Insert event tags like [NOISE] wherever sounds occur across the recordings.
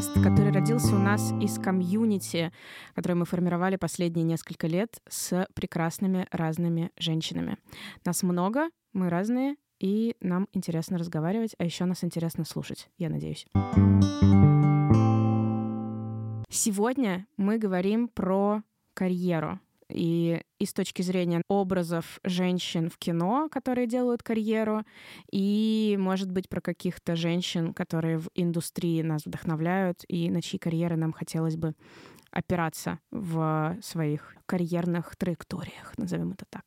подкаст, который родился у нас из комьюнити, который мы формировали последние несколько лет с прекрасными разными женщинами. Нас много, мы разные, и нам интересно разговаривать, а еще нас интересно слушать, я надеюсь. Сегодня мы говорим про карьеру. И, и с точки зрения образов женщин в кино, которые делают карьеру, и, может быть, про каких-то женщин, которые в индустрии нас вдохновляют, и на чьи карьеры нам хотелось бы опираться в своих карьерных траекториях, назовем это так.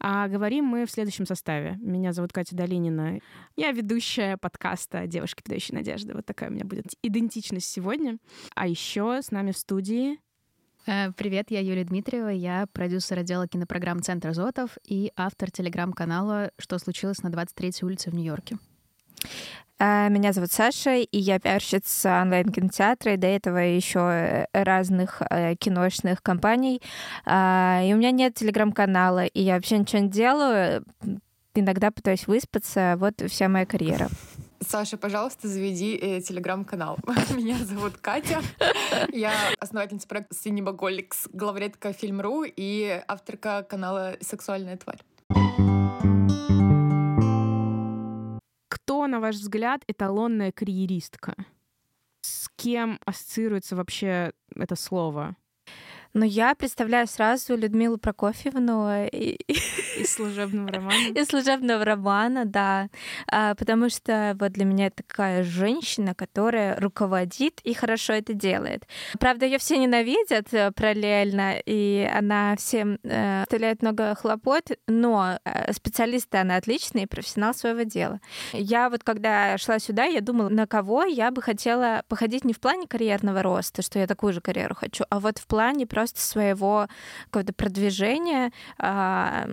А говорим мы в следующем составе. Меня зовут Катя Долинина. Я ведущая подкаста «Девушки, подающие надежды». Вот такая у меня будет идентичность сегодня. А еще с нами в студии э, Привет, я Юлия Дмитриева, я продюсер отдела кинопрограмм «Центр Зотов» и автор телеграм-канала «Что случилось на 23-й улице в Нью-Йорке». А, меня зовут Саша, и я пиарщица онлайн-кинотеатра, и до этого еще э, разных э, киношных компаний. А, и у меня нет телеграм-канала, и я вообще ничего не делаю. Иногда пытаюсь выспаться. Вот вся моя карьера. Саша, пожалуйста, заведи э, телеграм-канал. [LAUGHS] Меня зовут Катя. Я основательница проекта Cinemaголикс, главредка Фильм.ру и авторка канала «Сексуальная тварь». На ваш взгляд, эталонная карьеристка? С кем ассоциируется вообще это слово? Но я представляю сразу Людмилу Прокофьевну и... [LAUGHS] из служебного романа. Из служебного романа, да. А, потому что вот для меня такая женщина, которая руководит и хорошо это делает. Правда, ее все ненавидят э, параллельно, и она всем э, оставляет много хлопот, но э, специалисты она отличный, профессионал своего дела. Я вот когда шла сюда, я думала, на кого я бы хотела походить не в плане карьерного роста, что я такую же карьеру хочу, а вот в плане просто своего какого-то продвижения. А,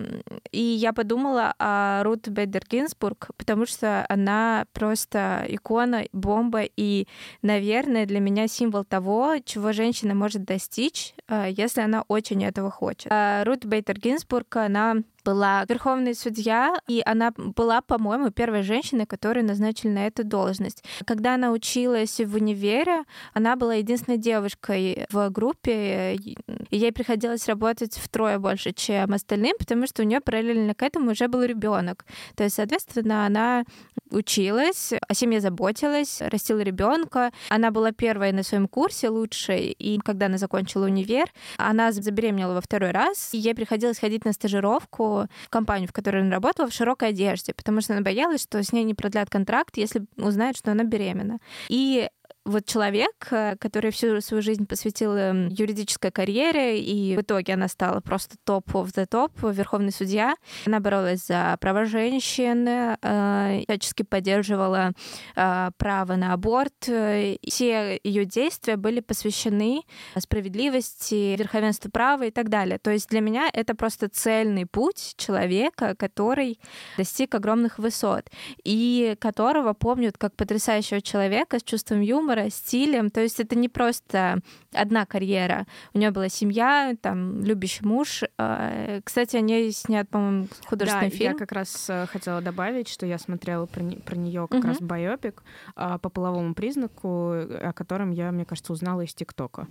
и я подумала о Рут Бейдер Гинзбург, потому что она просто икона, бомба и, наверное, для меня символ того, чего женщина может достичь, а, если она очень этого хочет. А, Рут Бейдер Гинзбург, она была верховный судья, и она была, по-моему, первой женщиной, которую назначили на эту должность. Когда она училась в универе, она была единственной девушкой в группе, и ей приходилось работать втрое больше, чем остальным, потому что у нее параллельно к этому уже был ребенок. То есть, соответственно, она училась, о семье заботилась, растила ребенка. Она была первой на своем курсе лучшей, и когда она закончила универ, она забеременела во второй раз, и ей приходилось ходить на стажировку компанию, в которой она работала, в широкой одежде, потому что она боялась, что с ней не продлят контракт, если узнают, что она беременна. И вот человек, э, который всю свою жизнь посвятил эм, юридической карьере, и в итоге она стала просто топ of the топ, верховный судья. Она боролась за права женщин, э, всячески поддерживала э, право на аборт. Все ее действия были посвящены справедливости, верховенству права и так далее. То есть для меня это просто цельный путь человека, который достиг огромных высот, и которого помнят как потрясающего человека с чувством юмора, юмора, стилем. То есть это не просто одна карьера. У нее была семья, там, любящий муж. А, кстати, о ней снят, по-моему, художественный да, фильм. я как раз э, хотела добавить, что я смотрела про, про нее как угу. раз байопик а, по половому признаку, о котором я, мне кажется, узнала из ТикТока.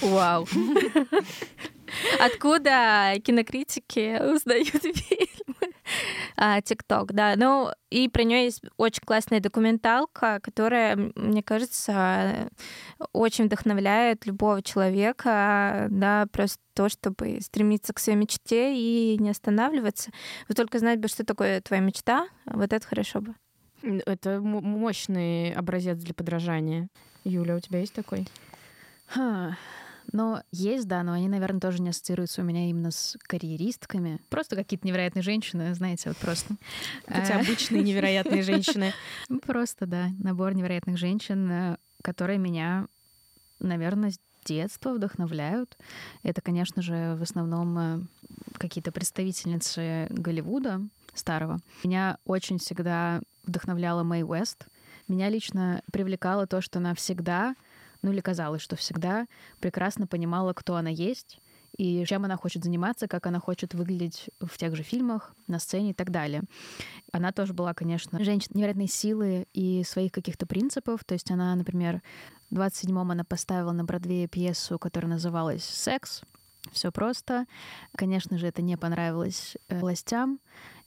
Вау. [LAUGHS] Откуда кинокритики узнают [LAUGHS] фильмы? А, ТикТок, да. Ну, и про нее есть очень классная документалка, которая, мне кажется, очень вдохновляет любого человека, да, просто то, чтобы стремиться к своей мечте и не останавливаться. Вот только знать бы, что такое твоя мечта, вот это хорошо бы. Это мощный образец для подражания. Юля, у тебя есть такой? Ха. Но есть, да, но они, наверное, тоже не ассоциируются у меня именно с карьеристками. Просто какие-то невероятные женщины, знаете, вот просто. Хотя обычные [LAUGHS] невероятные женщины. Просто, да, набор невероятных женщин, э, которые меня, наверное, с детства вдохновляют. Это, конечно же, в основном э, какие-то представительницы Голливуда старого. Меня очень всегда вдохновляла Мэй Уэст. Меня лично привлекало то, что она всегда ну или казалось, что всегда прекрасно понимала, кто она есть, и чем она хочет заниматься, как она хочет выглядеть в тех же фильмах, на сцене и так далее. Она тоже была, конечно, женщина невероятной силы и своих каких-то принципов. То есть она, например, в 27-м она поставила на Бродвее пьесу, которая называлась «Секс». Все просто. Конечно же, это не понравилось э, властям.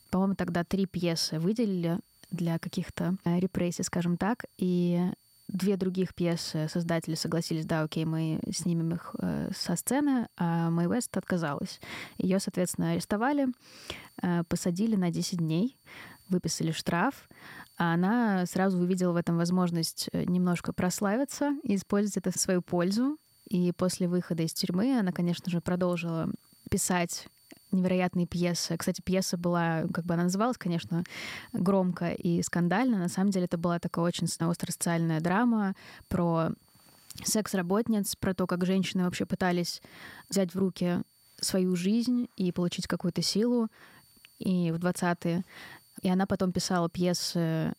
По-моему, тогда три пьесы выделили для каких-то э, репрессий, скажем так, и две других пьесы создатели согласились, да, окей, мы снимем их э, со сцены, а Мэй Вест отказалась. Ее, соответственно, арестовали, э, посадили на 10 дней, выписали штраф, а она сразу увидела в этом возможность э, немножко прославиться и использовать это в свою пользу. И после выхода из тюрьмы она, конечно же, продолжила писать невероятные пьесы. Кстати, пьеса была, как бы она называлась, конечно, громко и скандально. На самом деле это была такая очень остро-социальная драма про секс-работниц, про то, как женщины вообще пытались взять в руки свою жизнь и получить какую-то силу и в 20-е. И она потом писала пьесы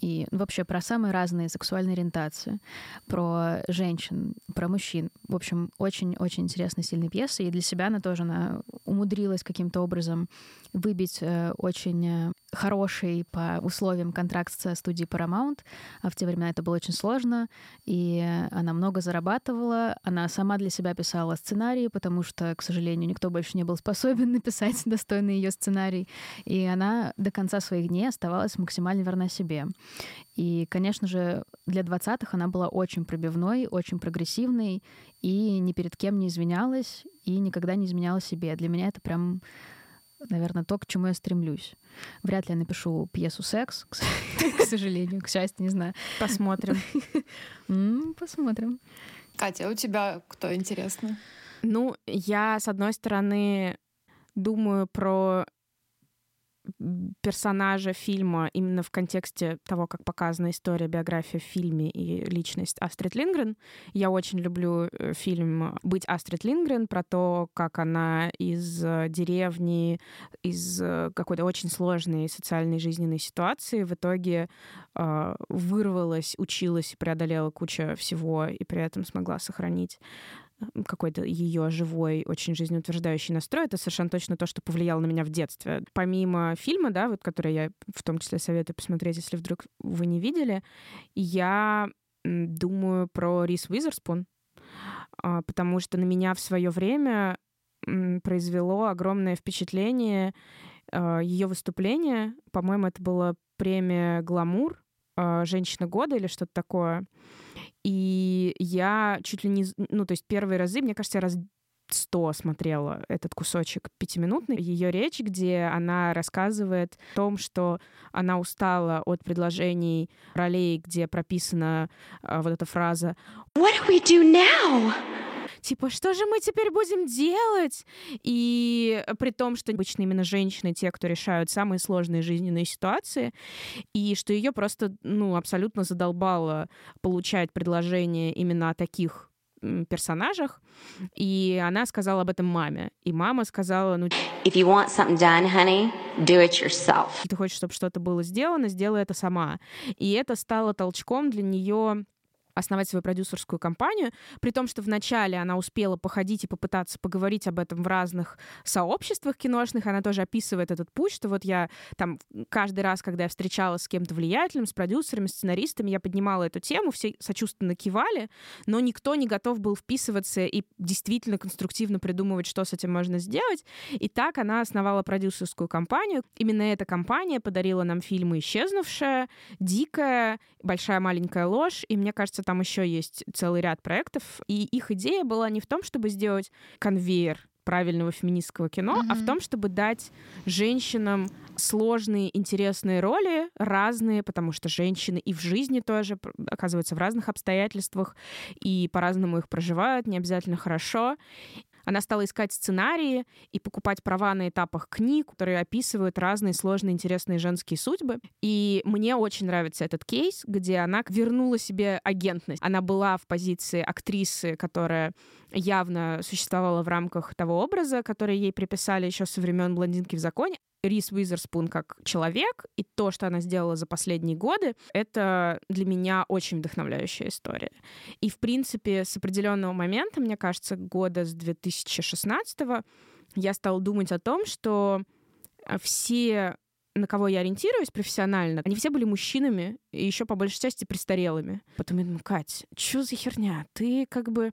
и вообще про самые разные сексуальные ориентации, про женщин, про мужчин. В общем, очень-очень интересная, сильная пьеса. И для себя она тоже она умудрилась каким-то образом выбить э, очень э, хороший по условиям контракт со студией Paramount. А в те времена это было очень сложно. И она много зарабатывала. Она сама для себя писала сценарии, потому что, к сожалению, никто больше не был способен [LAUGHS] написать достойный ее сценарий. И она до конца своих дней оставалась максимально верна себе. И, конечно же, для 20-х она была очень пробивной, очень прогрессивной и ни перед кем не извинялась и никогда не изменяла себе. Для меня это прям наверное, то, к чему я стремлюсь. Вряд ли я напишу пьесу «Секс», к [LAUGHS] сожалению, к счастью, не знаю. Посмотрим. [LAUGHS] Посмотрим. Катя, а у тебя кто интересно? Ну, я, с одной стороны, думаю про персонажа фильма именно в контексте того, как показана история, биография в фильме и личность Астрид Лингрен. Я очень люблю э, фильм «Быть Астрид Лингрен» про то, как она из э, деревни, из э, какой-то очень сложной социальной жизненной ситуации в итоге вырвалась, училась, преодолела кучу всего и при этом смогла сохранить какой-то ее живой, очень жизнеутверждающий настрой, это совершенно точно то, что повлияло на меня в детстве. Помимо фильма, да, вот который я в том числе советую посмотреть, если вдруг вы не видели, я думаю про Рис Уизерспун, а, потому что на меня в свое время произвело огромное впечатление а, ее выступление. По-моему, это была премия «Гламур», а, «Женщина года» или что-то такое. И я чуть ли не... Ну, то есть первые разы, мне кажется, я раз сто смотрела этот кусочек пятиминутный, ее речь, где она рассказывает о том, что она устала от предложений ролей, где прописана а, вот эта фраза «What do we do now?» Типа, что же мы теперь будем делать? И при том, что обычно именно женщины те, кто решают самые сложные жизненные ситуации, и что ее просто, ну, абсолютно задолбало получать предложения именно о таких персонажах, и она сказала об этом маме. И мама сказала, ну... If you want something done, honey, do it yourself. Ты хочешь, чтобы что-то было сделано, сделай это сама. И это стало толчком для нее основать свою продюсерскую компанию, при том, что вначале она успела походить и попытаться поговорить об этом в разных сообществах киношных, она тоже описывает этот путь, что вот я там каждый раз, когда я встречалась с кем-то влиятельным, с продюсерами, сценаристами, я поднимала эту тему, все сочувственно кивали, но никто не готов был вписываться и действительно конструктивно придумывать, что с этим можно сделать. И так она основала продюсерскую компанию. Именно эта компания подарила нам фильмы «Исчезнувшая», «Дикая», «Большая маленькая ложь», и мне кажется, там еще есть целый ряд проектов, и их идея была не в том, чтобы сделать конвейер правильного феминистского кино, mm-hmm. а в том, чтобы дать женщинам сложные, интересные роли, разные, потому что женщины и в жизни тоже оказываются в разных обстоятельствах и по-разному их проживают, не обязательно хорошо. Она стала искать сценарии и покупать права на этапах книг, которые описывают разные сложные, интересные женские судьбы. И мне очень нравится этот кейс, где она вернула себе агентность. Она была в позиции актрисы, которая явно существовала в рамках того образа, который ей приписали еще со времен блондинки в законе. Рис Уизерспун как человек и то, что она сделала за последние годы, это для меня очень вдохновляющая история. И, в принципе, с определенного момента, мне кажется, года с 2016 я стала думать о том, что э, все на кого я ориентируюсь профессионально, они все были мужчинами и еще по большей части престарелыми. Потом я думаю, Кать, что за херня? Ты как бы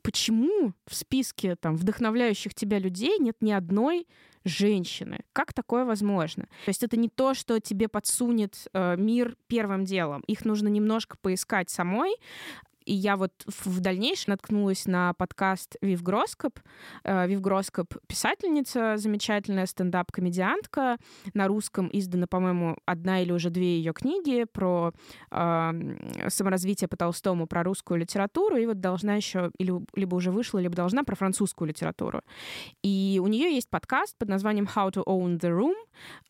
почему в списке там вдохновляющих тебя людей нет ни одной женщины? Как такое возможно? То есть это не то, что тебе подсунет э, мир первым делом. Их нужно немножко поискать самой, и я вот в дальнейшем наткнулась на подкаст Вив Гроскоп. Э, Вив Гроскоп — писательница, замечательная стендап-комедиантка. На русском издана, по-моему, одна или уже две ее книги про э, саморазвитие по Толстому, про русскую литературу. И вот должна еще, или, либо уже вышла, либо должна про французскую литературу. И у нее есть подкаст под названием How to Own the Room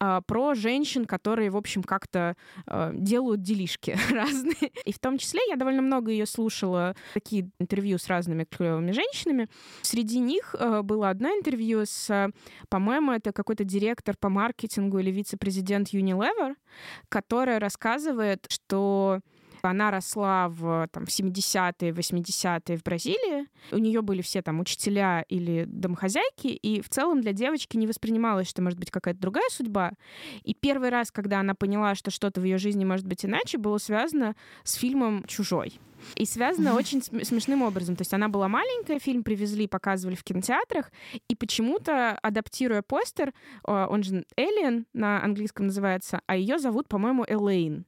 э, про женщин, которые, в общем, как-то э, делают делишки [LAUGHS] разные. И в том числе я довольно много ее слушала слушала такие интервью с разными клевыми женщинами. Среди них э, было одно интервью с, по-моему, это какой-то директор по маркетингу или вице-президент Unilever, которая рассказывает, что она росла в там, 70-е, 80-е в Бразилии. У нее были все там учителя или домохозяйки, и в целом для девочки не воспринималось, что может быть какая-то другая судьба. И первый раз, когда она поняла, что что-то в ее жизни может быть иначе, было связано с фильмом «Чужой». И связано [LAUGHS] очень смешным образом. То есть она была маленькая, фильм привезли, показывали в кинотеатрах, и почему-то, адаптируя постер, он же Эллен на английском называется, а ее зовут, по-моему, Элейн.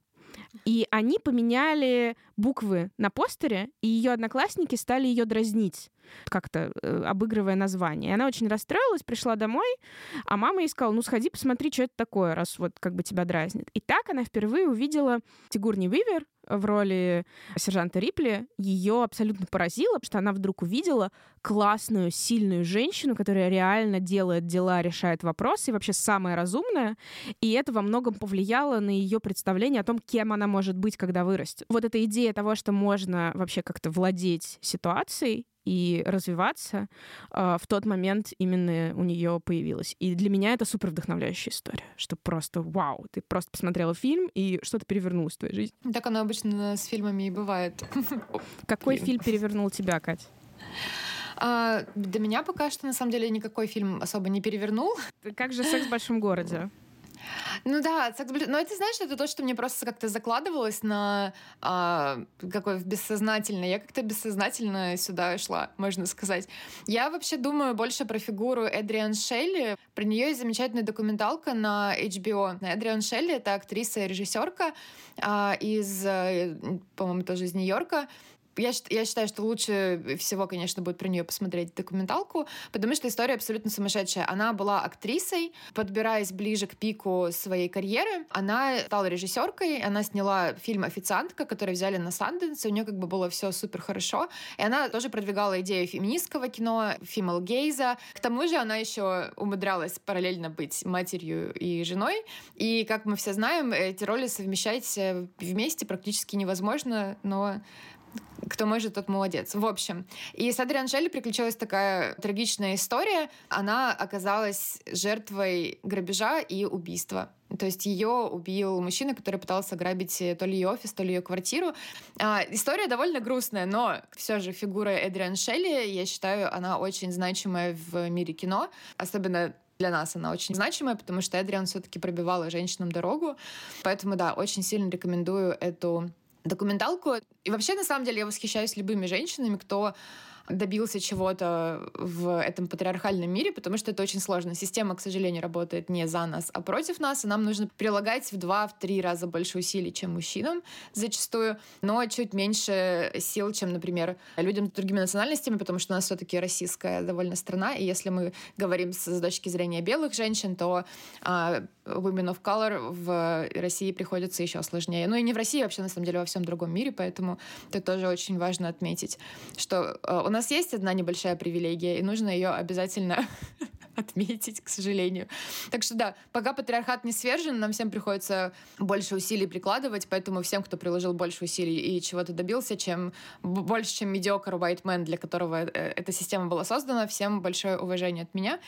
И они поменяли буквы на постере, и ее одноклассники стали ее дразнить как-то э, обыгрывая название. И она очень расстроилась, пришла домой, а мама ей сказала, ну сходи, посмотри, что это такое, раз вот как бы тебя дразнит. И так она впервые увидела Тигурни Вивер в роли сержанта Рипли. Ее абсолютно поразило, что она вдруг увидела классную, сильную женщину, которая реально делает дела, решает вопросы, и вообще самая разумная. И это во многом повлияло на ее представление о том, кем она может быть, когда вырастет. Вот эта идея того, что можно вообще как-то владеть ситуацией, и развиваться, э, в тот момент именно у нее появилась. И для меня это супер вдохновляющая история, что просто вау, ты просто посмотрела фильм, и что-то перевернулось в твоей жизни. Так оно обычно с фильмами и бывает. Какой фильм перевернул тебя, Кать? А, до меня пока что, на самом деле, никакой фильм особо не перевернул. Как же «Секс в большом городе»? Ну да, но это, знаешь, это то, что мне просто как-то закладывалось на а, какой бессознательно. Я как-то бессознательно сюда шла, можно сказать. Я вообще думаю больше про фигуру Эдриан Шелли. Про нее есть замечательная документалка на HBO. Эдриан Шелли — это актриса и режиссерка а, из, э, по-моему, тоже из Нью-Йорка я, я считаю, что лучше всего, конечно, будет про нее посмотреть документалку, потому что история абсолютно сумасшедшая. Она была актрисой, подбираясь ближе к пику своей карьеры. Она стала режиссеркой, она сняла фильм «Официантка», который взяли на Санденс, у нее как бы было все супер хорошо. И она тоже продвигала идею феминистского кино, фимал гейза. К тому же она еще умудрялась параллельно быть матерью и женой. И, как мы все знаем, эти роли совмещать вместе практически невозможно, но кто может, тот молодец. В общем, и с Адриан Шелли приключилась такая трагичная история. Она оказалась жертвой грабежа и убийства. То есть ее убил мужчина, который пытался ограбить то ли ее офис, то ли ее квартиру. А, история довольно грустная, но все же фигура Эдриан Шелли, я считаю, она очень значимая в мире кино, особенно для нас она очень значимая, потому что Эдриан все-таки пробивала женщинам дорогу. Поэтому, да, очень сильно рекомендую эту документалку. И вообще, на самом деле, я восхищаюсь любыми женщинами, кто добился чего-то в этом патриархальном мире, потому что это очень сложно. Система, к сожалению, работает не за нас, а против нас, и нам нужно прилагать в два, в три раза больше усилий, чем мужчинам зачастую, но чуть меньше сил, чем, например, людям с другими национальностями, потому что у нас все-таки российская довольно страна, и если мы говорим с, с точки зрения белых женщин, то а, women of color в России приходится еще сложнее. Ну и не в России, вообще, на самом деле, во всем другом мире, поэтому это тоже очень важно отметить, что э, у нас есть одна небольшая привилегия, и нужно ее обязательно [LAUGHS] отметить, к сожалению. Так что да, пока патриархат не свержен, нам всем приходится больше усилий прикладывать, поэтому всем, кто приложил больше усилий и чего-то добился, чем больше, чем медиокр man, для которого э, эта система была создана, всем большое уважение от меня.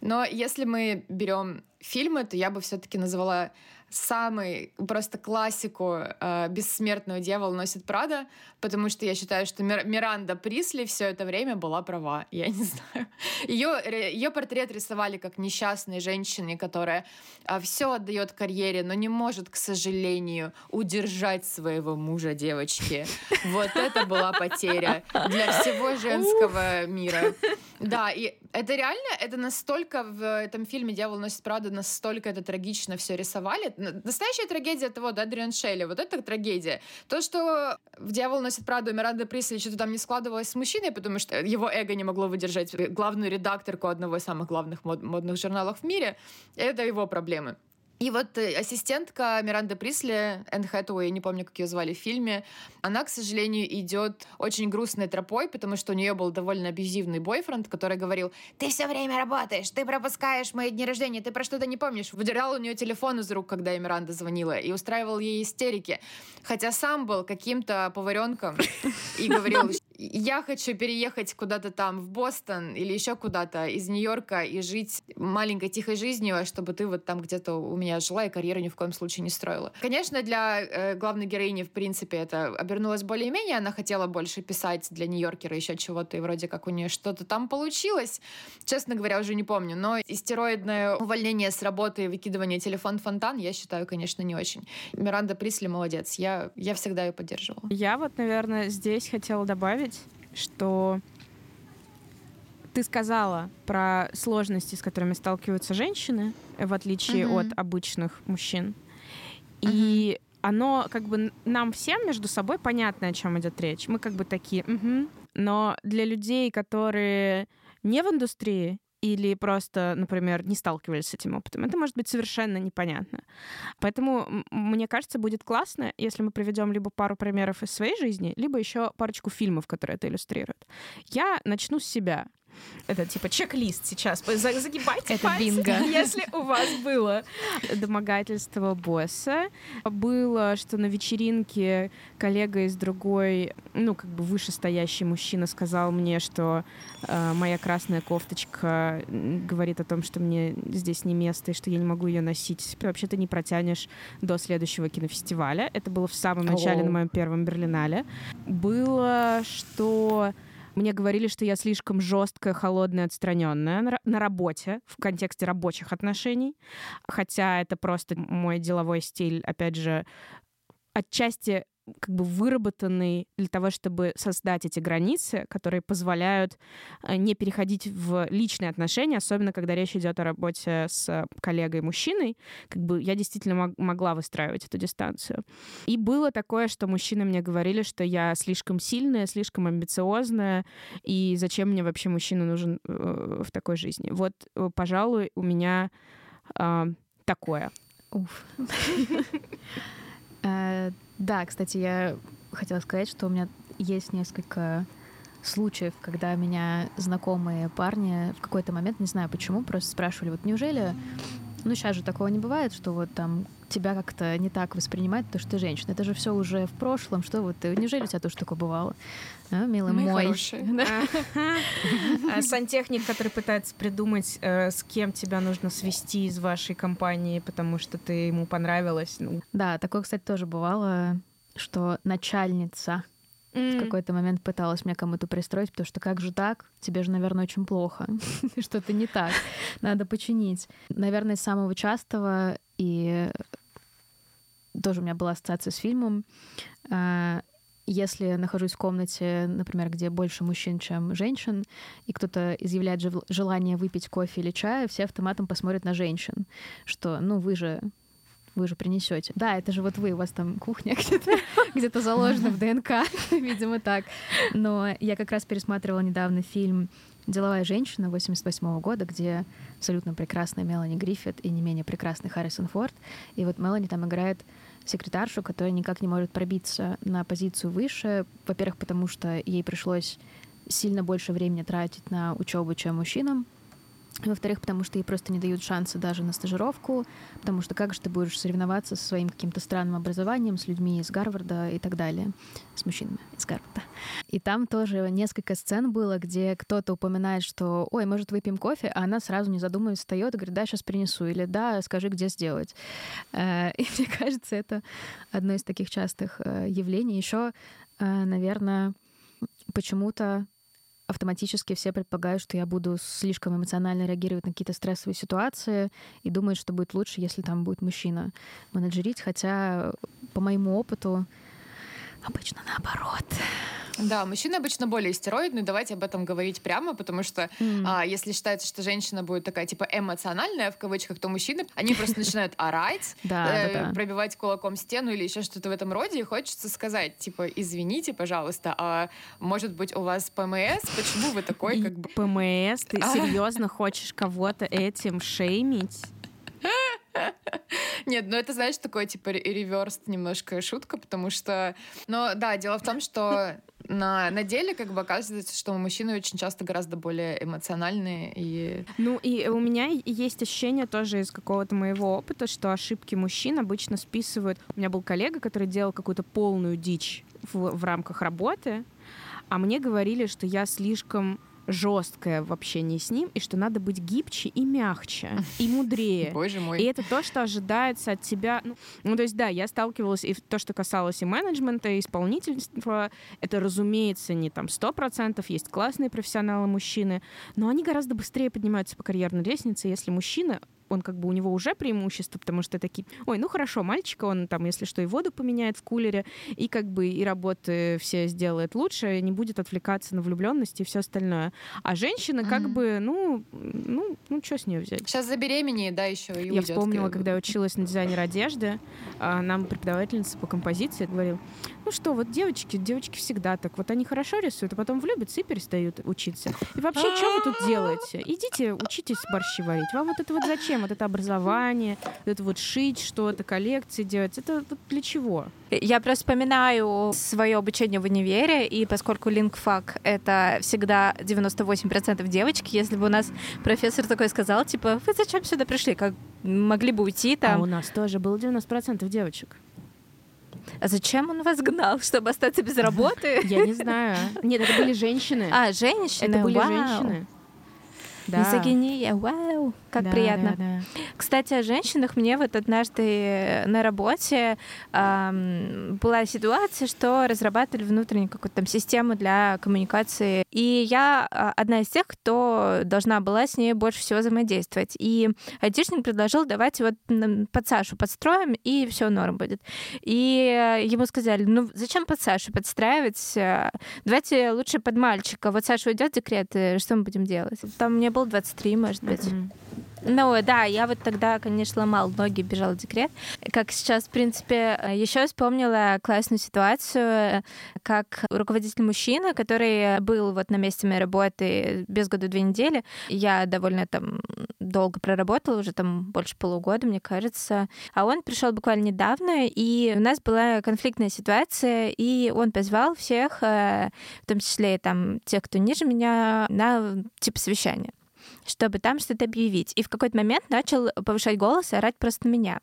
Но если мы берем фильмы, то я бы все-таки назвала самый просто классику э, «Бессмертного дьявол носит Прада», потому что я считаю, что Мир, Миранда Присли все это время была права. Я не [LAUGHS] знаю. Ее, ее портрет рисовали как несчастной женщины, которая э, все отдает карьере, но не может, к сожалению, удержать своего мужа девочки. Вот это была потеря для всего женского мира. Да, и это реально, это настолько в этом фильме «Дьявол носит Прада» настолько это трагично все рисовали. Настоящая трагедия того, да, Адриан Шелли, вот это трагедия. То, что в «Дьявол носит Праду» Миранда Присли что-то там не складывалось с мужчиной, потому что его эго не могло выдержать главную редакторку одного из самых главных мод модных журналов в мире, это его проблемы. И вот э, ассистентка Миранды Присли, Энн Хэтэуэй, не помню, как ее звали в фильме, она, к сожалению, идет очень грустной тропой, потому что у нее был довольно абьюзивный бойфренд, который говорил, ты все время работаешь, ты пропускаешь мои дни рождения, ты про что-то не помнишь. Выдирал у нее телефон из рук, когда Миранда звонила, и устраивал ей истерики. Хотя сам был каким-то поваренком и говорил, я хочу переехать куда-то там в Бостон или еще куда-то из Нью-Йорка и жить маленькой тихой жизнью, чтобы ты вот там где-то у меня жила и карьеру ни в коем случае не строила. Конечно, для э, главной героини, в принципе, это обернулось более-менее. Она хотела больше писать для Нью-Йоркера еще чего-то, и вроде как у нее что-то там получилось. Честно говоря, уже не помню. Но истероидное увольнение с работы и выкидывание телефон фонтан, я считаю, конечно, не очень. Миранда Присли молодец. Я, я всегда ее поддерживала. Я вот, наверное, здесь хотела добавить, что ты сказала про сложности, с которыми сталкиваются женщины, в отличие uh-huh. от обычных мужчин. Uh-huh. И оно как бы нам всем между собой понятно, о чем идет речь. Мы как бы такие, угу. но для людей, которые не в индустрии или просто, например, не сталкивались с этим опытом. Это может быть совершенно непонятно. Поэтому, мне кажется, будет классно, если мы приведем либо пару примеров из своей жизни, либо еще парочку фильмов, которые это иллюстрируют. Я начну с себя. Это типа чек-лист сейчас. Загибайте Это пальцы, бинго. [LAUGHS] если у вас было домогательство босса. Было, что на вечеринке коллега из другой, ну, как бы вышестоящий мужчина сказал мне, что э, моя красная кофточка говорит о том, что мне здесь не место, и что я не могу ее носить. Вообще ты не протянешь до следующего кинофестиваля. Это было в самом начале oh. на моем первом Берлинале. Было, что мне говорили, что я слишком жесткая, холодная, отстраненная на работе, в контексте рабочих отношений. Хотя это просто мой деловой стиль, опять же, отчасти как бы выработанный для того, чтобы создать эти границы, которые позволяют э, не переходить в личные отношения, особенно когда речь идет о работе с коллегой-мужчиной. Как бы я действительно мог, могла выстраивать эту дистанцию. И было такое, что мужчины мне говорили, что я слишком сильная, слишком амбициозная, и зачем мне вообще мужчина нужен э, в такой жизни. Вот, э, пожалуй, у меня э, такое. Уф. [LAUGHS] Да, кстати, я хотела сказать, что у меня есть несколько случаев, когда меня знакомые парни в какой-то момент, не знаю почему, просто спрашивали, вот неужели, ну сейчас же такого не бывает, что вот там тебя как-то не так воспринимают, потому что ты женщина. Это же все уже в прошлом. Что вот ты, неужели у тебя тоже такое бывало? А, милый Мы мой. А сантехник, который пытается придумать, э, с кем тебя нужно свести из вашей компании, потому что ты ему понравилась. Ну. Да, такое, кстати, тоже бывало, что начальница в какой-то момент пыталась меня кому-то пристроить, потому что как же так? Тебе же, наверное, очень плохо. [LAUGHS] Что-то не так. Надо починить. Наверное, самого частого и тоже у меня была ассоциация с фильмом. А, если я нахожусь в комнате, например, где больше мужчин, чем женщин, и кто-то изъявляет желание выпить кофе или чай, все автоматом посмотрят на женщин, что, ну, вы же вы же принесете. Да, это же вот вы, у вас там кухня [LAUGHS] где-то где заложена в ДНК, [LAUGHS] видимо, так. Но я как раз пересматривала недавно фильм «Деловая женщина» 88 года, где абсолютно прекрасная Мелани Гриффит и не менее прекрасный Харрисон Форд. И вот Мелани там играет секретаршу, которая никак не может пробиться на позицию выше. Во-первых, потому что ей пришлось сильно больше времени тратить на учебу, чем мужчинам. Во-вторых, потому что ей просто не дают шанса даже на стажировку, потому что как же ты будешь соревноваться со своим каким-то странным образованием, с людьми из Гарварда и так далее, с мужчинами из Гарварда. И там тоже несколько сцен было, где кто-то упоминает, что «Ой, может, выпьем кофе?», а она сразу не задумываясь встает и говорит «Да, сейчас принесу», или «Да, скажи, где сделать». Э, [LAUGHS] и мне кажется, это одно из таких частых э, явлений. Еще, э, наверное, почему-то автоматически все предполагают, что я буду слишком эмоционально реагировать на какие-то стрессовые ситуации и думают, что будет лучше, если там будет мужчина менеджерить, хотя по моему опыту обычно наоборот. Да, мужчины обычно более стероидные, давайте об этом говорить прямо, потому что mm. а, если считается, что женщина будет такая типа эмоциональная в кавычках, то мужчины, они просто начинают орать, [LAUGHS] э, пробивать кулаком стену или еще что-то в этом роде, и хочется сказать, типа, извините, пожалуйста, а может быть у вас ПМС? Почему вы такой как бы... ПМС? Ты серьезно хочешь кого-то этим шеймить? Нет, ну это, знаешь, такой, типа, реверс немножко шутка, потому что... Но да, дело в том, что на, на деле как бы оказывается, что мужчины очень часто гораздо более эмоциональные и... Ну и у меня есть ощущение тоже из какого-то моего опыта, что ошибки мужчин обычно списывают... У меня был коллега, который делал какую-то полную дичь в, в рамках работы, а мне говорили, что я слишком жесткое в общении с ним, и что надо быть гибче и мягче, и мудрее. [LAUGHS] Боже мой. И это то, что ожидается от тебя. Ну, ну, то есть, да, я сталкивалась, и то, что касалось и менеджмента, и исполнительства, это, разумеется, не там сто процентов, есть классные профессионалы-мужчины, но они гораздо быстрее поднимаются по карьерной лестнице, если мужчина он как бы у него уже преимущество, потому что такие, ой, ну хорошо, мальчика, он там, если что, и воду поменяет в кулере, и как бы и работы все сделает лучше, не будет отвлекаться на влюбленность и все остальное. А женщина mm-hmm. как бы, ну, ну, ну, что с нее взять? Сейчас забеременеет, да, еще и Я уйдет. вспомнила, когда я училась на [LAUGHS] дизайнер одежды, а, нам преподавательница по композиции говорила, ну что, вот девочки, девочки всегда так, вот они хорошо рисуют, а потом влюбятся и перестают учиться. И вообще, что вы тут [LAUGHS] делаете? Идите, учитесь борщи варить. Вам вот это вот зачем? Вот это образование, вот это вот шить что-то, коллекции делать. Это вот для чего? Я просто вспоминаю свое обучение в универе, и поскольку лингфак — это всегда 98% девочки, если бы у нас профессор такой сказал, типа, вы зачем сюда пришли? Как могли бы уйти там? А у нас тоже было 90% девочек. А зачем он вас гнал? Чтобы остаться без [LAUGHS] работы? Я не знаю. Нет, это были женщины. А, женщины? Это были женщины. Да. Мизогиния, вау, как да, приятно. Да, да. Кстати, о женщинах мне вот однажды на работе эм, была ситуация, что разрабатывали внутреннюю какую-то там систему для коммуникации, и я а, одна из тех, кто должна была с ней больше всего взаимодействовать. И айтишник предложил, давайте вот под Сашу подстроим, и все норм будет. И ему сказали, ну зачем под Сашу подстраивать? Давайте лучше под мальчика. Вот Саша уйдет декрет, что мы будем делать? Там мне было 23, может быть. Mm-hmm. Ну да, я вот тогда, конечно, ломал ноги, бежал в декрет. Как сейчас, в принципе, еще вспомнила классную ситуацию, как руководитель мужчина, который был вот на месте моей работы без года две недели. Я довольно там долго проработала, уже там больше полугода, мне кажется. А он пришел буквально недавно, и у нас была конфликтная ситуация, и он позвал всех, э, в том числе там тех, кто ниже меня, на типа совещание чтобы там что-то объявить. И в какой-то момент начал повышать голос и орать просто меня.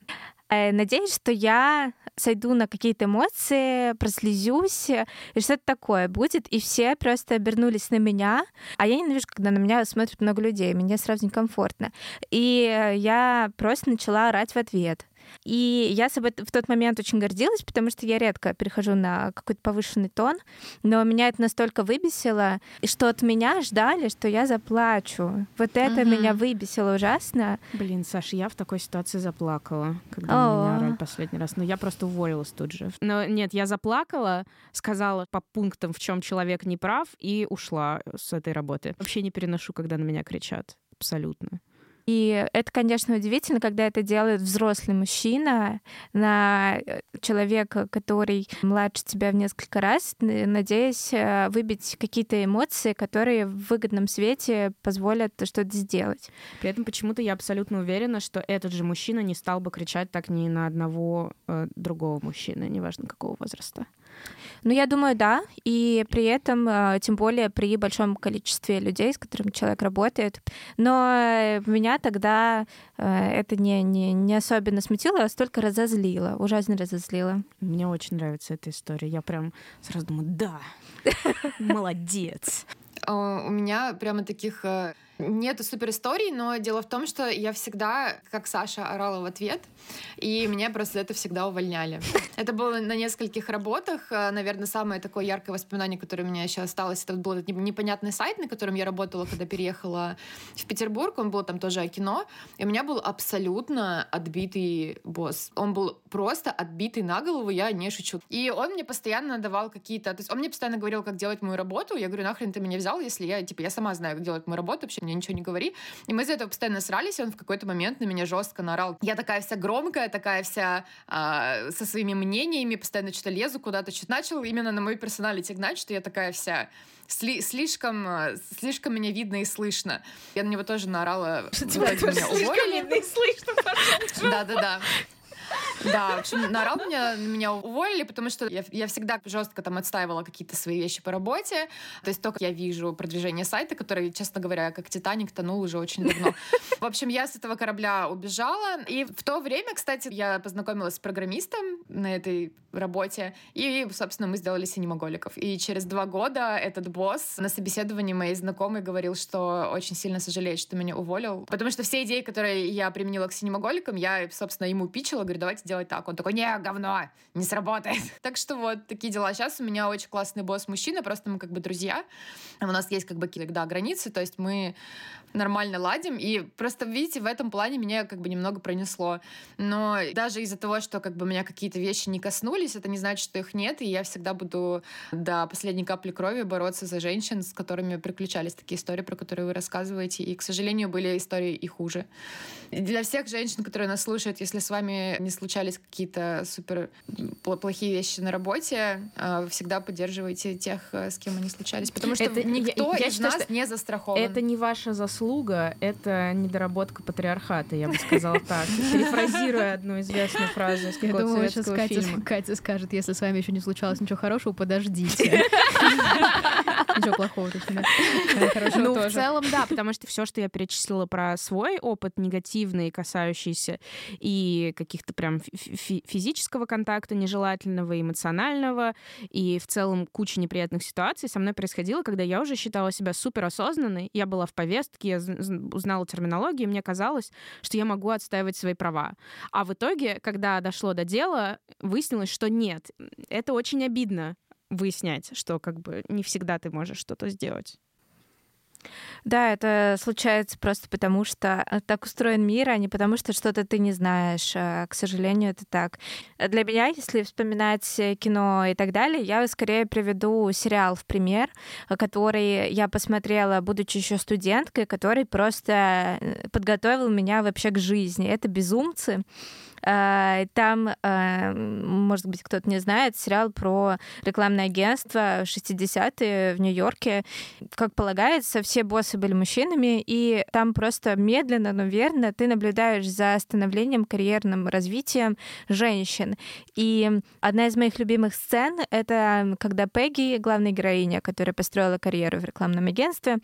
Э, надеюсь, что я сойду на какие-то эмоции, прослезюсь, и что-то такое будет, и все просто обернулись на меня, а я ненавижу, когда на меня смотрят много людей, мне сразу некомфортно. И я просто начала орать в ответ. И я собой в тот момент очень гордилась, потому что я редко перехожу на какой-то повышенный тон, но меня это настолько выбесило, что от меня ждали, что я заплачу. Вот это угу. меня выбесило ужасно. Блин, Саша, я в такой ситуации заплакала, когда меня орали последний раз. Но я просто уволилась тут же. Но нет, я заплакала, сказала по пунктам, в чем человек не прав, и ушла с этой работы. Вообще не переношу, когда на меня кричат. Абсолютно. И это, конечно, удивительно, когда это делает взрослый мужчина на э, человека, который младше тебя в несколько раз, надеясь э, выбить какие-то эмоции, которые в выгодном свете позволят что-то сделать. При этом почему-то я абсолютно уверена, что этот же мужчина не стал бы кричать так ни на одного э, другого мужчины, неважно какого возраста. Ну, я думаю, да. И при этом, э, тем более при большом количестве людей, с которыми человек работает. Но меня тогда э, это не, не, не особенно смутило, а столько разозлило, ужасно разозлило. Мне очень нравится эта история. Я прям сразу думаю, да, [LAUGHS] молодец. А, у меня прямо таких Нету супер историй, но дело в том, что я всегда, как Саша, орала в ответ, и меня просто это всегда увольняли. Это было на нескольких работах. Э, наверное, самое такое яркое воспоминание, которое у меня еще осталось, это был непонятный сайт, на котором я работала, когда переехала в Петербург. Он был там тоже о кино. И у меня был абсолютно отбитый босс. Он был просто отбитый на голову, я не шучу. И он мне постоянно давал какие-то... То есть он мне постоянно говорил, как делать мою работу. Я говорю, нахрен ты меня взял, если я, типа, я сама знаю, как делать мою работу, вообще мне ничего не говори. И мы из-за этого постоянно срались, и он в какой-то момент на меня жестко наорал. Я такая вся громкая, такая вся а, со своими мнениями, постоянно что-то лезу куда-то, что-то начал именно на мой персоналити гнать, что я такая вся сли слишком, слишком меня видно и слышно. Я на него тоже наорала. Тебя меня уволили. видно и слышно, Да-да-да. Да, в общем, наорал меня, меня уволили, потому что я, я всегда жестко там отстаивала какие-то свои вещи по работе. То есть только я вижу продвижение сайта, который, честно говоря, как Титаник тонул уже очень давно. В общем, я с этого корабля убежала. И в то время, кстати, я познакомилась с программистом на этой работе. И, собственно, мы сделали синемоголиков. И через два года этот босс на собеседовании моей знакомой говорил, что очень сильно сожалеет, что меня уволил. Потому что все идеи, которые я применила к синемоголикам, я, собственно, ему пичила, говорю, давайте делать так. Он такой, не, говно, не сработает. [LAUGHS] так что вот такие дела. Сейчас у меня очень классный босс мужчина, просто мы как бы друзья. У нас есть как бы да, границы, то есть мы нормально ладим. И просто, видите, в этом плане меня как бы немного пронесло. Но даже из-за того, что как бы меня какие-то вещи не коснулись, это не значит, что их нет. И я всегда буду до последней капли крови бороться за женщин, с которыми приключались такие истории, про которые вы рассказываете. И, к сожалению, были истории и хуже. Для всех женщин, которые нас слушают, если с вами не случались какие-то супер плохие вещи на работе, а, всегда поддерживайте тех, э, с кем они случались. Потому что это, никто я, я из считаю, нас не застрахован. Это не ваша заслуга, это недоработка патриархата, я бы сказала так. [LAUGHS] Перефразируя одну известную фразу из какого-то советского Катя, фильма. Катя скажет, если с вами еще не случалось ничего хорошего, подождите. [LAUGHS] Ничего плохого тут нет. Ну, в целом, да, потому что все, что я перечислила про свой опыт негативный, касающийся и каких-то прям физического контакта нежелательного, эмоционального, и в целом куча неприятных ситуаций со мной происходило, когда я уже считала себя суперосознанной, я была в повестке, я узнала терминологию, мне казалось, что я могу отстаивать свои права. А в итоге, когда дошло до дела, выяснилось, что нет. Это очень обидно выяснять, что как бы не всегда ты можешь что-то сделать. Да, это случается просто потому, что э, так устроен мир, а не потому, что что-то ты не знаешь. А, к сожалению, это так. Для меня, если вспоминать кино и так далее, я скорее приведу сериал в пример, который я посмотрела, будучи еще студенткой, который просто э, подготовил меня вообще к жизни. Это «Безумцы». Э, там, э, может быть, кто-то не знает, сериал про рекламное агентство 60-е в Нью-Йорке. Как полагается, все боссы были мужчинами, и там просто медленно, но верно ты наблюдаешь за становлением, карьерным развитием женщин. И одна из моих любимых сцен — это когда Пегги, главная героиня, которая построила карьеру в рекламном агентстве,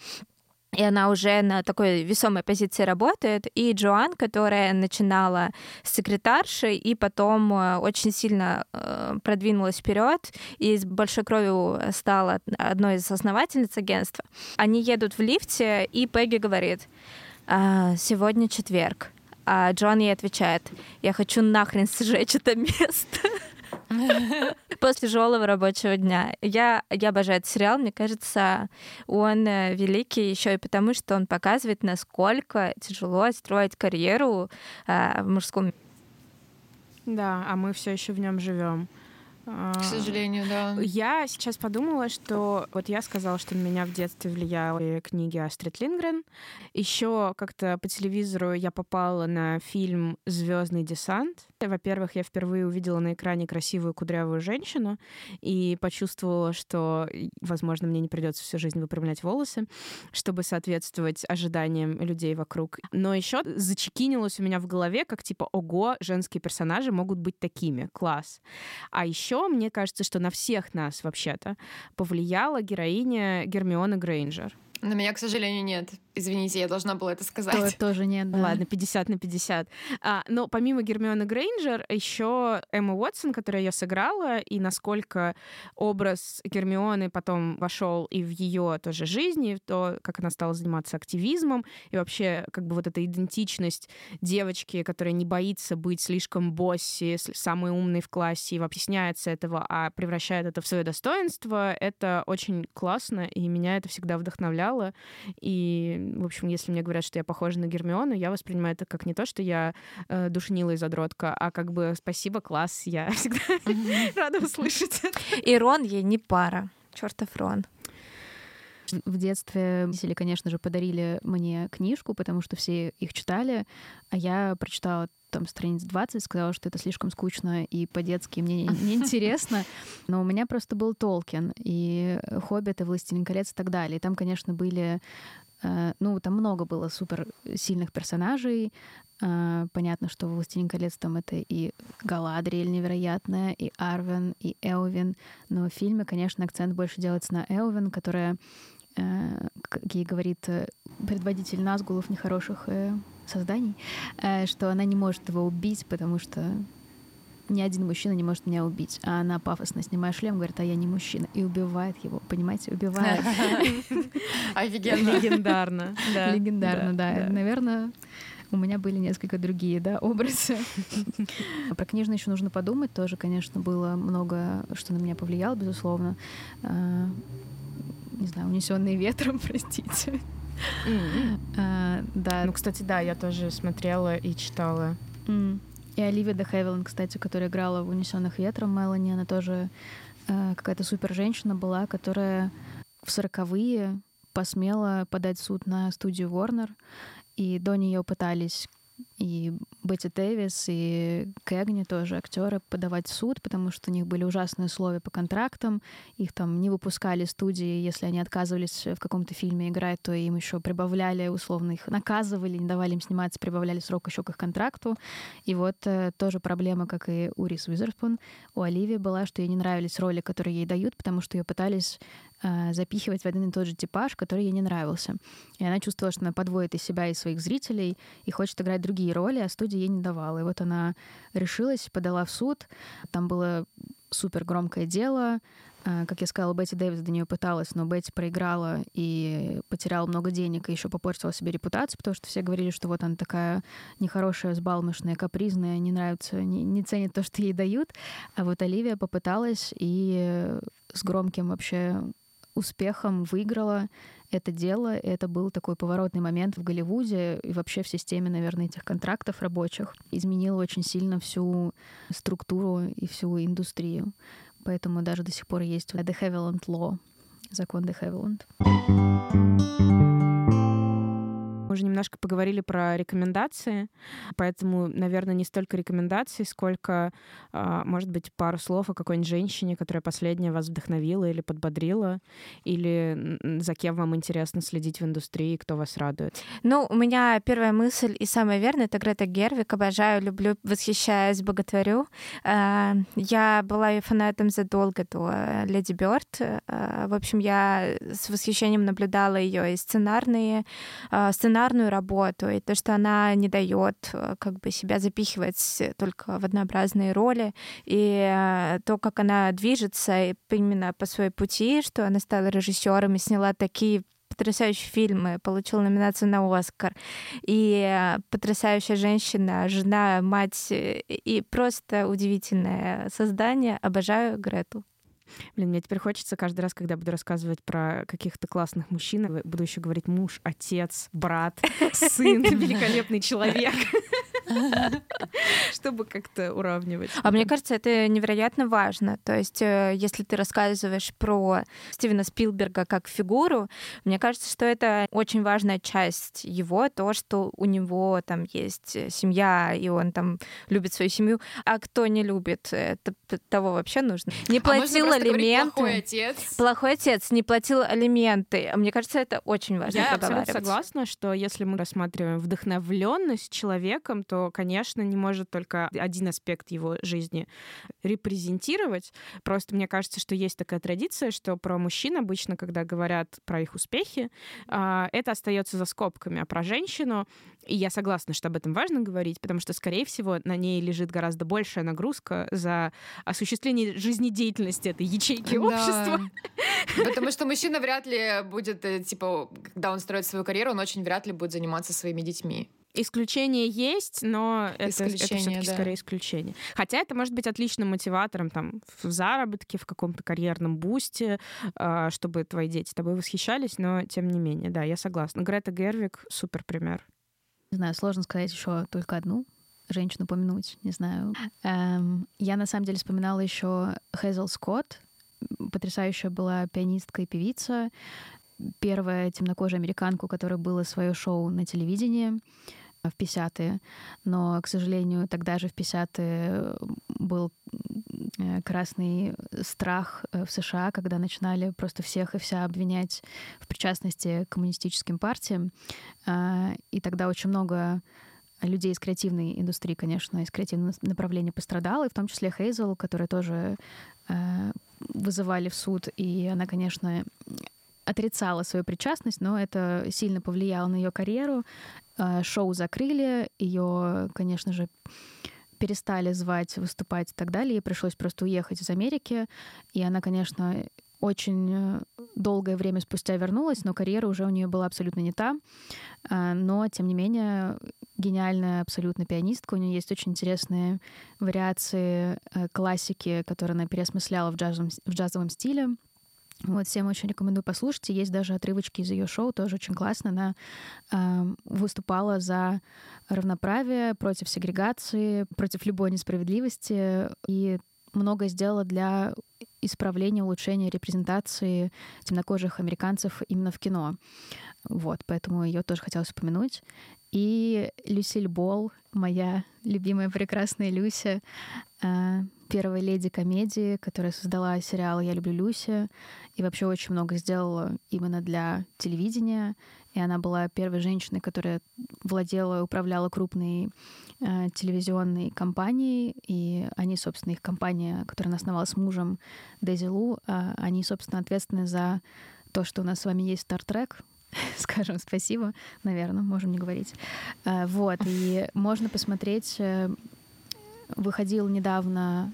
и она уже на такой весомой позиции работает. И Джоан, которая начинала с секретарши и потом э, очень сильно э, продвинулась вперед и с большой кровью стала одной из основательниц агентства. Они едут в лифте, и Пегги говорит, «А, сегодня четверг. А Джоан ей отвечает, я хочу нахрен сжечь это место. [LAUGHS] после тяжелого рабочего дня. Я, я обожаю этот сериал. Мне кажется, он э, великий еще и потому, что он показывает, насколько тяжело строить карьеру э, в мужском. Да, а мы все еще в нем живем. К сожалению, да. Я сейчас подумала, что вот я сказала, что на меня в детстве влияли книги Астрид Лингрен. Еще как-то по телевизору я попала на фильм Звездный десант. Во-первых, я впервые увидела на экране красивую кудрявую женщину и почувствовала, что, возможно, мне не придется всю жизнь выпрямлять волосы, чтобы соответствовать ожиданиям людей вокруг. Но еще зачекинилось у меня в голове, как типа, ого, женские персонажи могут быть такими, класс. А еще еще мне кажется, что на всех нас вообще-то повлияла героиня Гермиона Грейнджер. На меня, к сожалению, нет. Извините, я должна была это сказать. То, тоже нет, да. Ладно, 50 на 50. А, но помимо Гермионы Грейнджер, еще Эмма Уотсон, которая ее сыграла, и насколько образ Гермионы потом вошел и в ее тоже жизни, в то, как она стала заниматься активизмом, и вообще как бы вот эта идентичность девочки, которая не боится быть слишком босси, самой умной в классе, и стесняется этого, а превращает это в свое достоинство, это очень классно, и меня это всегда вдохновляло. И в общем, если мне говорят, что я похожа на Гермиону, я воспринимаю это как не то, что я э, душнила и задротка, а как бы спасибо, класс, я [LAUGHS] всегда рада услышать. И Рон ей не пара. Чертов Рон. В детстве родители, конечно же, подарили мне книжку, потому что все их читали, а я прочитала там страниц 20, сказала, что это слишком скучно и по-детски мне неинтересно. [LAUGHS] Но у меня просто был Толкин и Хоббит, и Властелин колец и так далее. И там, конечно, были ну, там много было супер сильных персонажей. Э, понятно, что «Властелин колец» там это и Галадриэль невероятная, и Арвен, и Элвин. Но в фильме, конечно, акцент больше делается на Элвин, которая, э, ей говорит предводитель Назгулов нехороших созданий, что она не может его убить, потому что ни один мужчина не может меня убить. А она пафосно снимает шлем, говорит, а я не мужчина. И убивает его, понимаете? Убивает. [LAUGHS] Офигенно. Легендарно. Легендарно, да. Наверное, у меня были несколько другие да, образы. [LAUGHS] Про книжное еще нужно подумать. Тоже, конечно, было много, что на меня повлияло, безусловно. А, не знаю, унесенные ветром, [LAUGHS] простите. А, да. Ну, кстати, да, я тоже смотрела и читала. И Оливия де кстати, которая играла в «Унесенных ветром» Мелани, она тоже э, какая-то супер женщина была, которая в сороковые посмела подать суд на студию Warner, и до нее пытались и Бетти Дэвис, и Кэгни тоже актеры подавать в суд, потому что у них были ужасные условия по контрактам. Их там не выпускали студии, если они отказывались в каком-то фильме играть, то им еще прибавляли, условно их наказывали, не давали им сниматься, прибавляли срок еще к их контракту. И вот э, тоже проблема, как и у Рис Уизерспун, у Оливии была, что ей не нравились роли, которые ей дают, потому что ее пытались э, запихивать в один и тот же типаж, который ей не нравился. И она чувствовала, что она подводит и себя, и своих зрителей, и хочет играть другие роли, а студия ей не давала. И вот она решилась, подала в суд. Там было супер громкое дело. Э, как я сказала, Бетти Дэвис до нее пыталась, но Бетти проиграла и потеряла много денег, и еще попортила себе репутацию, потому что все говорили, что вот она такая нехорошая, сбалмошная, капризная, не нравится, не, не ценит то, что ей дают. А вот Оливия попыталась и с громким вообще успехом выиграла это дело. Это был такой поворотный момент в Голливуде и вообще в системе, наверное, этих контрактов рабочих. Изменил очень сильно всю структуру и всю индустрию. Поэтому даже до сих пор есть The Havilland Law, закон De Havilland уже немножко поговорили про рекомендации, поэтому, наверное, не столько рекомендаций, сколько, а, может быть, пару слов о какой-нибудь женщине, которая последняя вас вдохновила или подбодрила, или за кем вам интересно следить в индустрии, кто вас радует. Ну, у меня первая мысль и самая верная — это Грета Гервик. Обожаю, люблю, восхищаюсь, боготворю. А, я была ее фанатом задолго до Леди Бёрд. А, в общем, я с восхищением наблюдала ее и сценарные, сценарные сценарную работу, и то, что она не дает э, как бы себя запихивать только в однообразные роли, и э, то, как она движется именно по своей пути, что она стала режиссером и сняла такие потрясающие фильмы, получила номинацию на Оскар. И э, потрясающая женщина, жена, мать, и просто удивительное создание. Обожаю Грету. Блин, мне теперь хочется каждый раз, когда буду рассказывать про каких-то классных мужчин, буду еще говорить муж, отец, брат, [LAUGHS] сын, великолепный человек. [LAUGHS] [LAUGHS] чтобы как-то уравнивать. А мне кажется, это невероятно важно. То есть, э, если ты рассказываешь про Стивена Спилберга как фигуру, мне кажется, что это очень важная часть его, то, что у него там есть семья, и он там любит свою семью. А кто не любит, это, того вообще нужно. Не а платил а алименты. Плохой отец. Плохой отец, не платил алименты. Мне кажется, это очень важно Я абсолютно согласна, что если мы рассматриваем вдохновленность человеком, то что, конечно, не может только один аспект его жизни репрезентировать. Просто мне кажется, что есть такая традиция, что про мужчин обычно, когда говорят про их успехи, а, это остается за скобками, а про женщину и я согласна, что об этом важно говорить, потому что, скорее всего, на ней лежит гораздо большая нагрузка за осуществление жизнедеятельности этой ячейки да. общества. Потому что мужчина вряд ли будет, э, типа, когда он строит свою карьеру, он очень вряд ли будет заниматься своими детьми. Исключение есть, но это, это все-таки да. скорее исключение. Хотя это может быть отличным мотиватором там, в заработке, в каком-то карьерном бусте, а, чтобы твои дети тобой восхищались, но тем не менее, да, я согласна. Грета Гервик — супер пример. Не знаю, сложно сказать еще только одну женщину упомянуть, не знаю. Эм, я на самом деле вспоминала еще Хейзел Скотт, потрясающая была пианистка и певица, первая темнокожая американка, у которой было свое шоу на телевидении в 50-е, но, к сожалению, тогда же в 50-е был Э, красный страх э, в США, когда начинали просто всех и вся обвинять в причастности к коммунистическим партиям. И тогда очень много людей из креативной индустрии, конечно, из креативного направления пострадало, и в том числе Хейзел, которая тоже э, вызывали в суд, и она, конечно, отрицала свою причастность, но это сильно повлияло на ее карьеру. Шоу закрыли, ее, конечно же, перестали звать, выступать и так далее. Ей пришлось просто уехать из Америки. И она, конечно, очень э, долгое время спустя вернулась, но карьера уже у нее была абсолютно не та. А, но, тем не менее, гениальная абсолютно пианистка. У нее есть очень интересные вариации э, классики, которые она переосмысляла в джазовом, в джазовом стиле. Вот, всем очень рекомендую послушать. Есть даже отрывочки из ее шоу, тоже очень классно. Она э, выступала за равноправие, против сегрегации, против любой несправедливости и много сделала для исправления, улучшения репрезентации темнокожих американцев именно в кино. Вот, поэтому ее тоже хотелось упомянуть. И Люсиль Болл, моя любимая прекрасная Люся, э, первая леди комедии, которая создала сериал «Я люблю Люся», и вообще очень много сделала именно для телевидения. И она была первой женщиной, которая владела управляла крупной э, телевизионной компанией. И они, собственно, их компания, которая она основала с мужем Дейзи Лу, э, они, собственно, ответственны за то, что у нас с вами есть Стартрек, [LAUGHS] скажем спасибо, наверное, можем не говорить. Э, вот, и можно посмотреть э, выходил недавно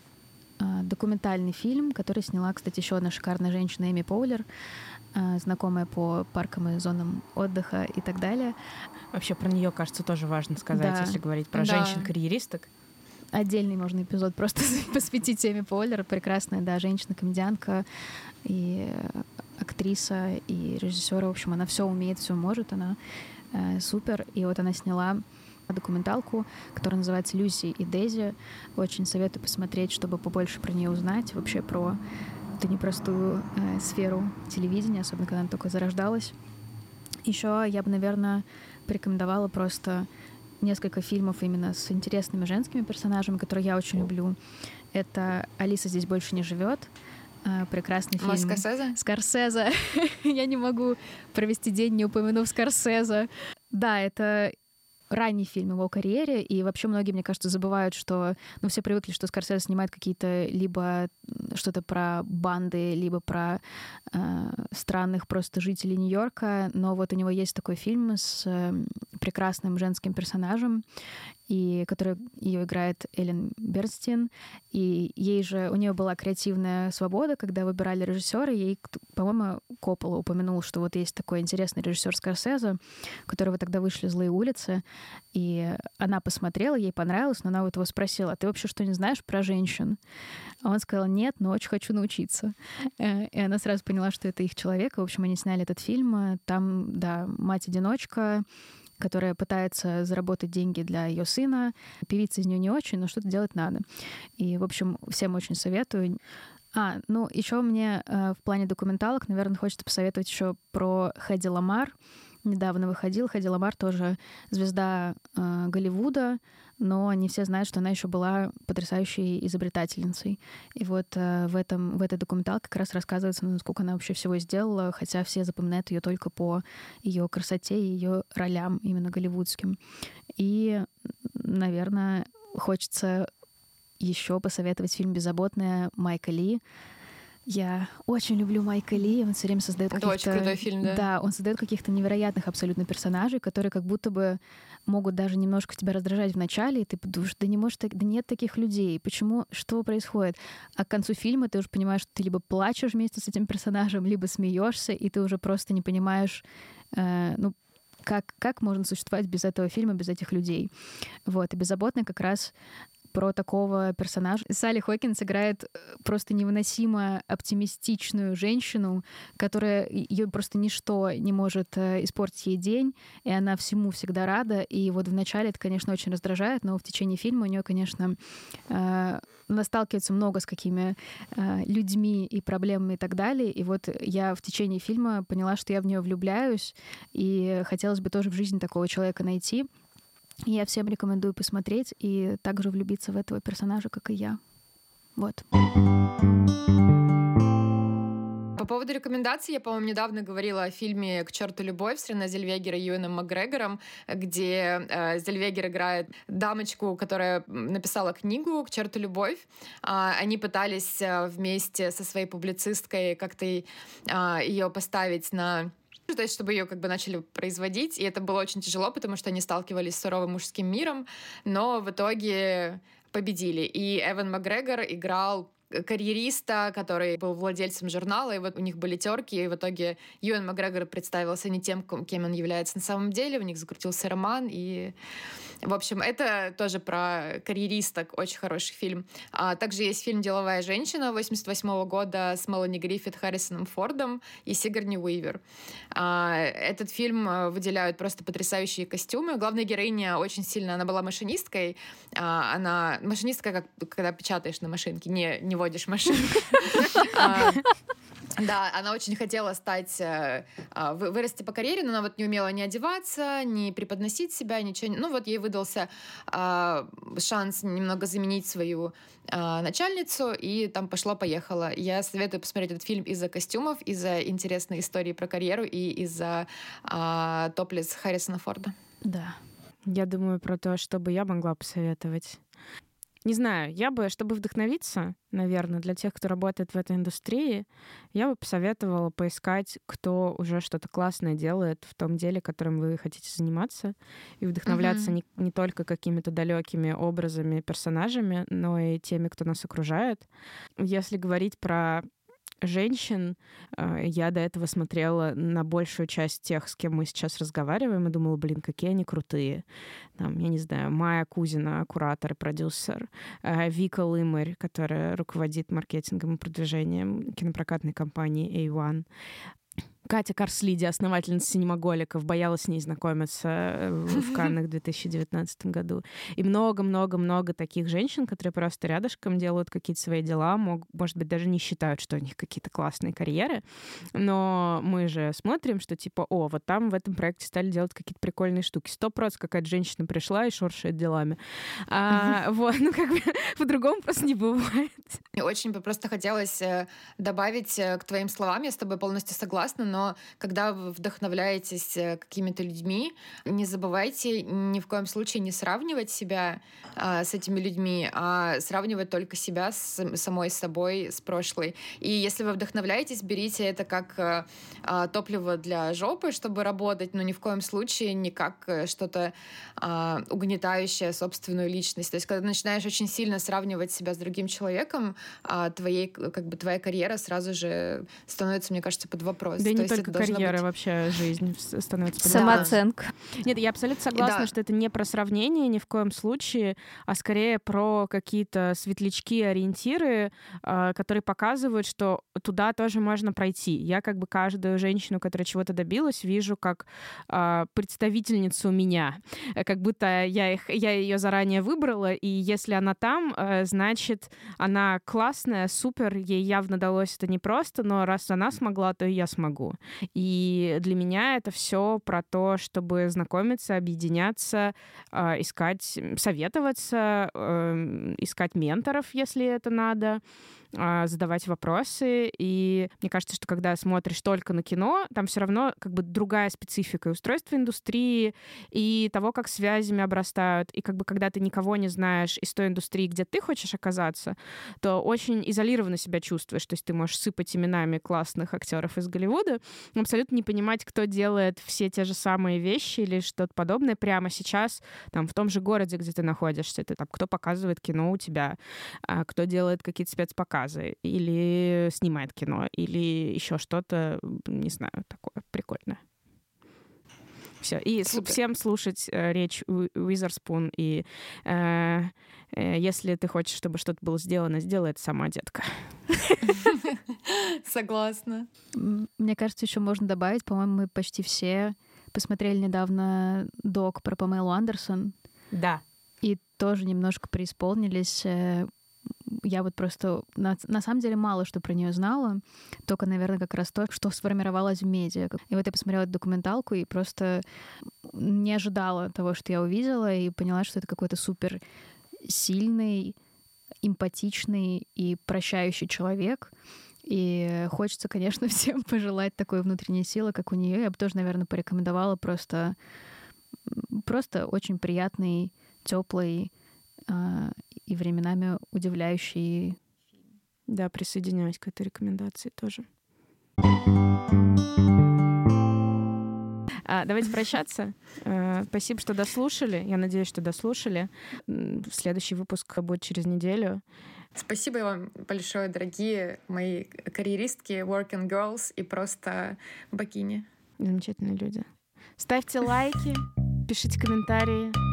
э, документальный фильм, который сняла, кстати, еще одна шикарная женщина Эми Поулер, э, знакомая по паркам и зонам отдыха и так далее. Вообще про нее, кажется, тоже важно сказать, да. если говорить про да. женщин-карьеристок. Отдельный можно эпизод просто [LAUGHS] посвятить теме Поулер. Прекрасная, да, женщина-комедианка и актриса, и режиссер. В общем, она все умеет, все может, она э, супер. И вот она сняла документалку, которая называется «Люси и Дейзи». Очень советую посмотреть, чтобы побольше про нее узнать, вообще про эту непростую э, сферу телевидения, особенно когда она только зарождалась. Еще я бы, наверное, порекомендовала просто несколько фильмов именно с интересными женскими персонажами, которые я очень люблю. Это «Алиса здесь больше не живет», э, прекрасный фильм. Скорсезе? Скорсезе. [LAUGHS] Я не могу провести день, не упомянув Скорсезе. Да, это ранний фильм его карьере, и вообще многие, мне кажется, забывают, что, ну, все привыкли, что Скорсезе снимает какие-то либо что-то про банды, либо про э, странных просто жителей Нью-Йорка, но вот у него есть такой фильм с э, прекрасным женским персонажем, и который ее играет Эллен Берстин. И ей же, у нее была креативная свобода, когда выбирали режиссера, ей, по-моему, Коппола упомянул, что вот есть такой интересный режиссер Скорсезе, которого тогда вышли «Злые улицы», и она посмотрела, ей понравилось, но она вот его спросила, а ты вообще что не знаешь про женщин? А он сказал, нет, но очень хочу научиться. Э, и она сразу поняла, что это их человек. В общем, они сняли этот фильм. Там, да, мать-одиночка, которая пытается заработать деньги для ее сына. Певица из нее не очень, но что-то делать надо. И, в общем, всем очень советую. А, ну, еще мне э, в плане документалок, наверное, хочется посоветовать еще про Хэдди Ламар. Недавно выходил. Хэдди Ламар тоже звезда э, Голливуда но не все знают, что она еще была потрясающей изобретательницей. И вот э, в, этом, в этой документалке как раз рассказывается, насколько она вообще всего сделала, хотя все запоминают ее только по ее красоте и ее ролям, именно голливудским. И наверное, хочется еще посоветовать фильм «Беззаботная» Майка Ли. Я очень люблю Майка Ли, он все время создает каких-то... Это очень крутой фильм, да. Да, он создает каких-то невероятных абсолютно персонажей, которые как будто бы могут даже немножко тебя раздражать в начале, и ты думаешь, да не может, да нет таких людей, почему, что происходит? А к концу фильма ты уже понимаешь, что ты либо плачешь вместе с этим персонажем, либо смеешься, и ты уже просто не понимаешь, э, ну, как, как можно существовать без этого фильма, без этих людей. Вот, и «Беззаботная» как раз про такого персонажа. Салли Хокинс играет э, просто невыносимо оптимистичную женщину, которая ее просто ничто не может э, испортить ей день, и она всему всегда рада. И вот вначале это, конечно, очень раздражает, но в течение фильма у нее, конечно, э, она сталкивается много с какими людьми и проблемами и так далее. И вот я в течение фильма поняла, что я в нее влюбляюсь, и хотелось бы тоже в жизни такого человека найти. Я всем рекомендую посмотреть и также влюбиться в этого персонажа, как и я. Вот. По поводу рекомендаций, я, по-моему, недавно говорила о фильме «К черту любовь» с Рене Зельвегер и Юэном Макгрегором, где э, Зельвегер играет дамочку, которая написала книгу «К черту любовь». Э, они пытались э, вместе со своей публицисткой как-то э, ее поставить на есть чтобы ее как бы начали производить, и это было очень тяжело, потому что они сталкивались с суровым мужским миром, но в итоге победили. И Эван Макгрегор играл карьериста, который был владельцем журнала, и вот у них были терки, и в итоге Юэн Макгрегор представился не тем, кем он является на самом деле, у них закрутился роман, и в общем, это тоже про карьеристок, очень хороший фильм. А также есть фильм «Деловая женщина» 88 года с Мелани Гриффит, Харрисоном Фордом и Сигарни Уивер. А, этот фильм э, выделяют просто потрясающие костюмы. Главная героиня очень сильно, она была машинисткой. А, она машинистка, как когда печатаешь на машинке, не, не водишь машинку. [LAUGHS] А, да, она очень хотела стать, э, а, вырасти по карьере, но она вот не умела ни одеваться, ни преподносить себя, ничего. Ну вот ей выдался а, шанс немного заменить свою начальницу, и там пошло-поехало. Я советую посмотреть этот фильм из-за костюмов, из-за интересной истории про карьеру и из-за топлес Харрисона Форда. Да. Я думаю про то, что бы я могла посоветовать. Не знаю, я бы, чтобы вдохновиться, наверное, для тех, кто работает в этой индустрии, я бы посоветовала поискать, кто уже что-то классное делает в том деле, которым вы хотите заниматься, и вдохновляться uh-huh. не, не только какими-то далекими образами, персонажами, но и теми, кто нас окружает. Если говорить про женщин. А, я до этого смотрела на большую часть тех, с кем мы сейчас разговариваем, и думала, блин, какие они крутые. Там, я не знаю, Майя Кузина, куратор продюсер, а, Вика Лымарь, которая руководит маркетингом и продвижением кинопрокатной компании A1, Катя Карслиди, основательница синемаголиков, боялась с ней знакомиться э, в [LAUGHS] Каннах в 2019 году. И много-много-много таких женщин, которые просто рядышком делают какие-то свои дела, мог, может быть, даже не считают, что у них какие-то классные карьеры. Но мы же смотрим, что типа, о, вот там в этом проекте стали делать какие-то прикольные штуки. Сто процентов какая-то женщина пришла и шуршает делами. А, [LAUGHS] вот, ну как бы [LAUGHS] по-другому просто не бывает. Очень бы просто хотелось э, добавить э, к твоим словам, я с тобой полностью согласна, но когда вы вдохновляетесь э, какими-то людьми, не забывайте ни в коем случае не сравнивать себя а, с этими людьми, а сравнивать только себя с самой собой, с прошлой. И если вы вдохновляетесь, берите это как а, а, топливо для жопы, чтобы работать, но ни в коем случае не как э, что-то а, угнетающее собственную личность. То есть, когда начинаешь очень сильно сравнивать себя с другим человеком, а, твоей, как бы, твоя карьера сразу же становится, мне кажется, под вопрос. Да То не только карьера, быть... вообще жизнь становится Самооценка. Нет, я абсолютно согласна, да. что это не про сравнение ни в коем случае, а скорее про какие-то светлячки, ориентиры, а, которые показывают, что туда тоже можно пройти. Я как бы каждую женщину, которая чего-то добилась, вижу как а, представительницу меня, как будто я, их, я ее заранее выбрала, и если она там, э, значит, она классная, супер, ей явно далось это непросто, но раз она смогла, то и я смогу. И для меня это все про то, чтобы знакомиться, объединяться, э, искать, советоваться, э, искать менторов, если это надо, задавать вопросы. И мне кажется, что когда смотришь только на кино, там все равно как бы другая специфика устройства индустрии, и того, как связями обрастают. И как бы когда ты никого не знаешь из той индустрии, где ты хочешь оказаться, то очень изолированно себя чувствуешь. То есть ты можешь сыпать именами классных актеров из Голливуда, но абсолютно не понимать, кто делает все те же самые вещи или что-то подобное прямо сейчас, там, в том же городе, где ты находишься. Это там, кто показывает кино у тебя, а кто делает какие-то спецпоказы рассказы, или снимает кино, или еще что-то, не знаю, такое прикольное. Все. И Супер. всем слушать э, речь Уизерспун. И э, э, если ты хочешь, чтобы что-то было сделано, сделай это сама, детка. [LAUGHS] Согласна. Мне кажется, еще можно добавить, по-моему, мы почти все посмотрели недавно док про Памелу Андерсон. Да. И тоже немножко преисполнились э, я вот просто на, на самом деле мало что про нее знала, только, наверное, как раз то, что сформировалось в медиа. И вот я посмотрела эту документалку и просто не ожидала того, что я увидела, и поняла, что это какой-то супер сильный, эмпатичный и прощающий человек. И хочется, конечно, [LAUGHS] всем пожелать такой внутренней силы, как у нее. Я бы тоже, наверное, порекомендовала просто, просто очень приятный, теплый а, и временами удивляющий. Да, присоединяюсь к этой рекомендации тоже. А, давайте прощаться. А, спасибо, что дослушали. Я надеюсь, что дослушали. Следующий выпуск будет через неделю. Спасибо вам большое, дорогие мои карьеристки, working girls и просто богини. Замечательные люди. Ставьте лайки, пишите комментарии.